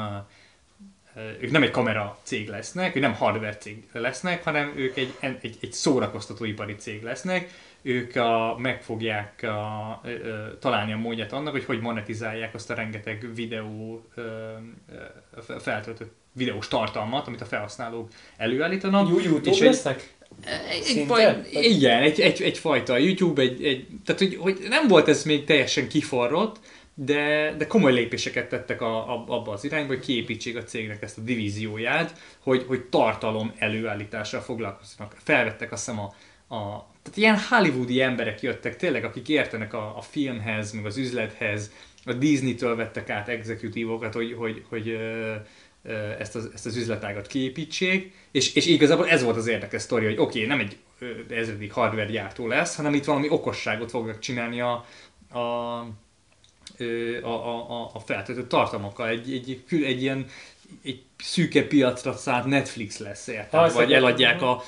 ők nem egy kamera cég lesznek, ők nem hardware cég lesznek, hanem ők egy, egy, egy szórakoztatóipari cég lesznek, ők a, meg fogják a, ö, találni a módját annak, hogy hogy monetizálják azt a rengeteg videó ö, feltöltött videós tartalmat, amit a felhasználók előállítanak. YouTube és lesznek? egy, faj, igen, egy, egy, egyfajta YouTube, egy, egy, tehát hogy, hogy nem volt ez még teljesen kiforrott, de, de komoly lépéseket tettek a, a, abba az irányba, hogy kiépítsék a cégnek ezt a divízióját, hogy, hogy tartalom előállítással foglalkoznak. Felvettek azt hiszem a, a tehát ilyen hollywoodi emberek jöttek tényleg, akik értenek a, a filmhez, meg az üzlethez, a Disney-től vettek át exekutívokat, hogy, hogy, hogy ö, ö, ezt az, ezt az üzletágat kiépítsék, és, és igazából ez volt az érdekes sztori, hogy oké, okay, nem egy ezredik hardware gyártó lesz, hanem itt valami okosságot fognak csinálni a, a, a, a, a, feltöltött tartalmakkal. Egy, egy, kül- egy ilyen egy szűke piacra szállt Netflix lesz, érted? Vagy eladják a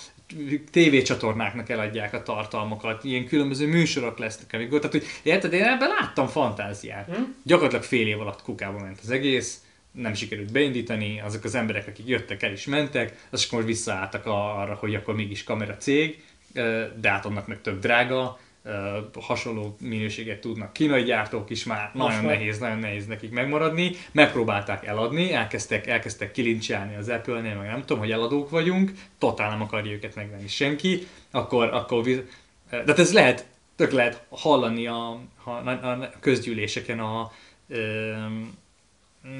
tévécsatornáknak eladják a tartalmakat, ilyen különböző műsorok lesznek, amikor, tehát hogy érted, én ebben láttam fantáziát. Hm? Gyakorlatilag fél év alatt kukába ment az egész, nem sikerült beindítani, azok az emberek, akik jöttek el is mentek, azok most visszaálltak arra, hogy akkor mégis kamera cég, de hát annak meg tök drága, hasonló minőséget tudnak. Kínai gyártók is már, Most nagyon már. nehéz, nagyon nehéz nekik megmaradni, megpróbálták eladni, elkezdtek, elkezdtek kilincselni az Apple-nél, meg nem tudom, hogy eladók vagyunk, totál nem akarja őket megvenni senki, akkor, akkor de hát ez lehet, tök lehet hallani a, a, a közgyűléseken a, öm,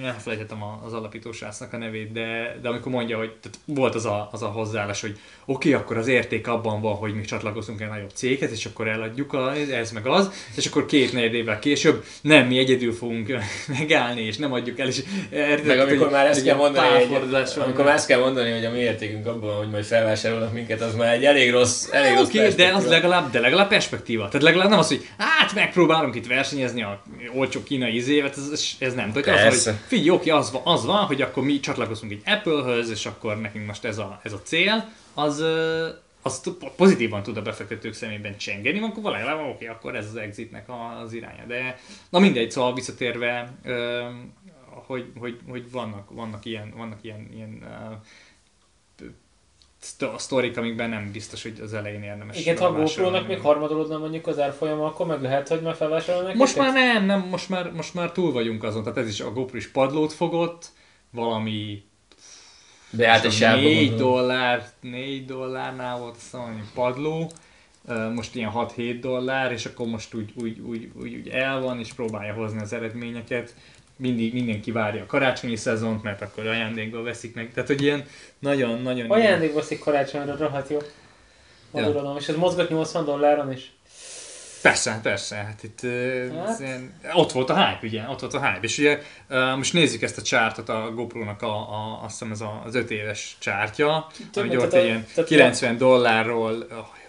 elfelejtettem az alapító srácnak a nevét, de, de amikor mondja, hogy tehát volt az a, az a hozzáállás, hogy oké, okay, akkor az érték abban van, hogy mi csatlakozunk egy nagyobb céghez, és akkor eladjuk a, ez meg az, és akkor két negyed évvel később nem, mi egyedül fogunk [laughs] megállni, és nem adjuk el, és érted, Meg amikor hogy már ezt kell mondani, hogy, amikor már ezt kell mondani, hogy a mi értékünk abban, hogy majd felvásárolnak minket, az már egy elég rossz, elég Oké, rossz okay, de az perspektíva. legalább, de legalább perspektíva. Tehát legalább nem az, hogy hát megpróbálunk itt versenyezni a olcsó kínai izévet, ez, ez, nem. Tehát az, hogy figyelj, oké, az, az van, hogy akkor mi csatlakozunk egy Apple-höz, és akkor nekünk most ez a, ez a cél, az, az pozitívan tud a befektetők szemében csengeni, akkor legalább oké, akkor ez az exitnek az iránya. De na mindegy, szóval visszatérve, hogy, hogy, hogy vannak, vannak ilyen, vannak ilyen, ilyen sztorik, amikben nem biztos, hogy az elején érdemes Igen, ha. GoPro-nak még harmadolódna mondjuk az árfolyama, akkor meg lehet, hogy már felvásárolnak Most már nem, nem, most már, most már túl vagyunk azon, tehát ez is a GoPro is padlót fogott, valami Beállt egy sávba 4 gondolom. dollár, 4 dollárnál volt valami padló, most ilyen 6-7 dollár, és akkor most úgy, úgy, úgy, úgy, úgy el van, és próbálja hozni az eredményeket. Mindig mindenki várja a karácsonyi szezont, mert akkor ajándékba veszik meg. Tehát, hogy ilyen nagyon-nagyon... Ajándék veszik karácsonyra, rohadt jó. Modulodom, és ez mozgat 80 dolláron is. Persze, persze, hát itt Hát. ilyen, ott volt a hype, ugye, ott volt a hype, és ugye most nézzük ezt a csártot a GoPro-nak, a, a, azt hiszem ez a, az 5 éves csártja, Több, mint ott a- ilyen tehát 90 dollárról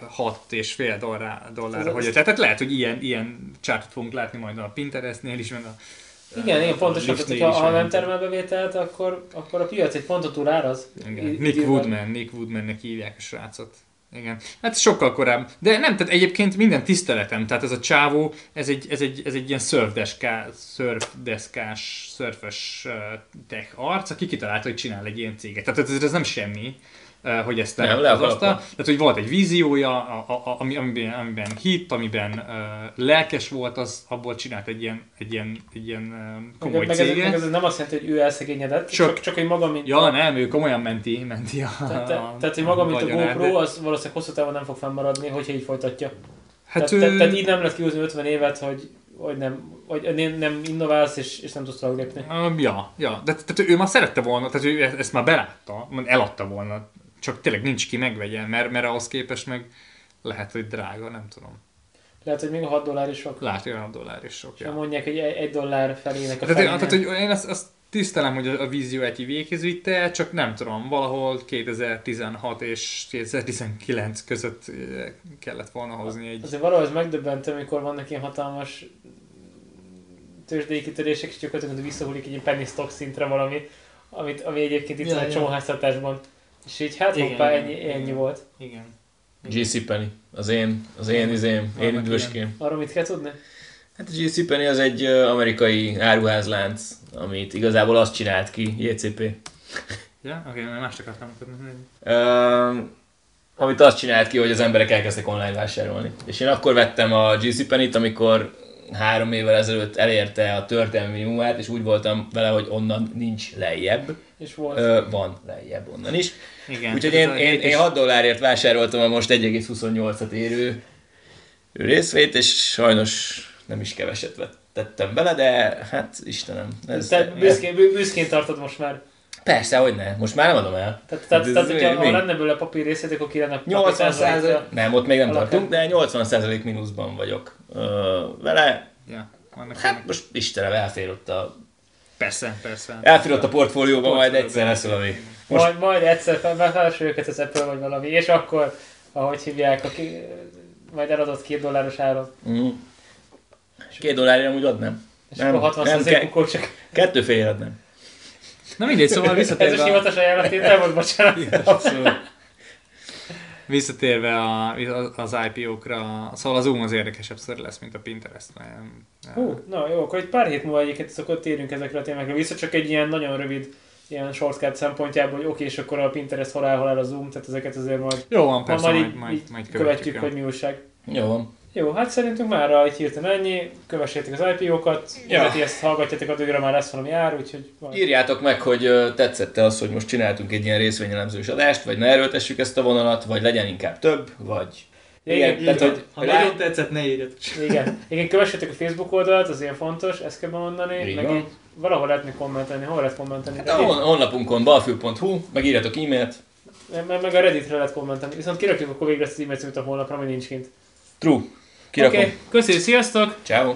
6 és fél dollár, dollárra, Ez- hogy tehát, tehát lehet, hogy ilyen, ilyen csártot fogunk látni majd a Pinterestnél is, meg a Igen, igen, pontosan, tehát ha meg nem termel bevételt, akkor, akkor a piac egy ponton túl áraz. Igen. Nick. Woodman, Nick Woodmannek hívják a srácot. Igen. Hát sokkal korábban. De nem, tehát egyébként minden tiszteletem. Tehát ez a csávó, ez egy, ez egy, ez egy ilyen szörfdeská, szörfdeszkás, szörfös uh, tech arc, aki kitalálta, hogy csinál egy ilyen céget. Tehát ez, ez nem semmi hogy ezt Nem, nem, le az asztal. Tehát, hogy volt egy víziója, a, a, a, ami, amiben, amiben hit, amiben uh, lelkes volt, az abból csinált egy ilyen, egy ilyen, egy ilyen uh, komoly Meg, meg, ez, meg céget. ez nem azt jelenti, hogy ő elszegényedett, Csak- csak, csak hogy maga, mint Ja, nem, ő komolyan menti, menti a, Tehát, a, te, tehát, hogy maga, mint a GoPro, de- az valószínűleg hosszú távon nem fog fennmaradni, hogyha így folytatja. Hát tehát, tehát, ő- tehát, így nem lehet kihúzni 50 évet, hogy, hogy nem, hogy nem, innoválsz, és, és nem tudsz tovább lépni. Um, ja, ja, de tehát ő már szerette volna, tehát ő ezt már belátta, eladta volna, csak tényleg nincs ki megvegye, mert, mert ahhoz képest meg lehet, hogy drága, nem tudom. Lehet, hogy még a 6 dollár is sok. Lehet, hogy olyan dollár is sok. Ja. mondják, hogy egy egy dollár felének a Tehát, én- felénél. tehát, hogy én azt, azt tisztelem, hogy a, a vízió egy véghez vitte, csak nem tudom, valahol 2016 és 2019 között eh, kellett volna hozni egy... Azért valahogy ez megdöbbentő, amikor vannak ilyen hatalmas tőzsdei kitörések, és gyakorlatilag visszahullik egy ilyen penny stock szintre valami, amit, ami egyébként itt Ja, van egy ja. És így hát Igen, hoppá, igen, ennyi, igen. ennyi volt. Igen. GC Penny, az én, az én izém, én Vannak üdvöském. Arról mit kell tudni? Hát a GC Penny az egy amerikai áruházlánc, amit igazából azt csinált ki, JCP. Ja, oké, okay, mást akartam mutatni. Ö, amit azt csinált ki, hogy az emberek elkezdtek online vásárolni. És én akkor vettem a GC Penny-t, amikor három évvel ezelőtt elérte a történelmi minimumát, és úgy voltam vele, hogy onnan nincs lejjebb. És volt. Ö, van lejjebb onnan is. Igen. Úgyhogy én, én, én és- 6 dollárért vásároltam a most 1,28-at érő részvét, és sajnos nem is keveset vett- tettem bele, de hát Istenem. Ez, Te büszkén, bü- büszkén tartod most már. Persze, hogy ne. Most már nem adom el. Tehát, tehát, Ez tehát hogyha mi? ha lenne belőle papír részét, akkor ki lenne 80 százalék, nem, ott még nem tartunk, de 80 százalék mínuszban vagyok ö, vele. Ja, Hát most Istenem, elfér ott a, persze, persze. elfér ott a portfólióban, majd egyszer lesz valami. Most Majd, majd egyszer fel- felfelső őket az Apple vagy valami, és akkor, ahogy hívják, aki majd eladott két dolláros áron. mm, két dollárért amúgy adnám. És Nem, akkor 60 nem ke- csak. Kettő fél adnám. Na mindegy, szóval Ez a visszatérve, a, hivatalos ajánlatétel volt, bocsánat. [laughs] szóval, visszatérve a, az IPO-kra, szóval az Zoom az érdekesebb ször lesz, mint a Pinterest. Nagyon, Hú, na jó, akkor egy pár hét múlva egyébként akkor térünk ezekre a témákra vissza, csak egy ilyen nagyon rövid ilyen shortcut szempontjából, hogy oké, és akkor a Pinterest hol áll, hol áll a Zoom, tehát ezeket azért majd, Jó van, persze, majd, majd, így, majd, majd követjük, követjük. hogy mi újság. Jó van. Jó, hát szerintünk már egy hirtelen ennyi, kövessétek az IPO-kat, Ja. ja. ezt hallgatjátok, addigra már lesz valami ár, úgyhogy majd. Írjátok meg, hogy tetszette az, hogy most csináltunk egy ilyen részvényelemzős adást, vagy ne erőltessük ezt a vonalat, vagy legyen inkább több, vagy... Igen, tehát, hogy Ha nagyon tetszett, ne írjatok. Igen. Igen, kövessétek a Facebook oldalt, az ilyen fontos, ezt kell bemondani. Így meg így valahol lehetne kommentelni, hol lehet kommentelni? Hát a hon- honlapunkon balfül.hu, meg írjatok e-mailt. Meg, meg a Redditre lehet kommentelni. Viszont kirakjuk akkor végre ezt az e-mail címét a honlapra, ami nincs kint. True. Oké, okay. köszönjük, sziasztok! Ciao.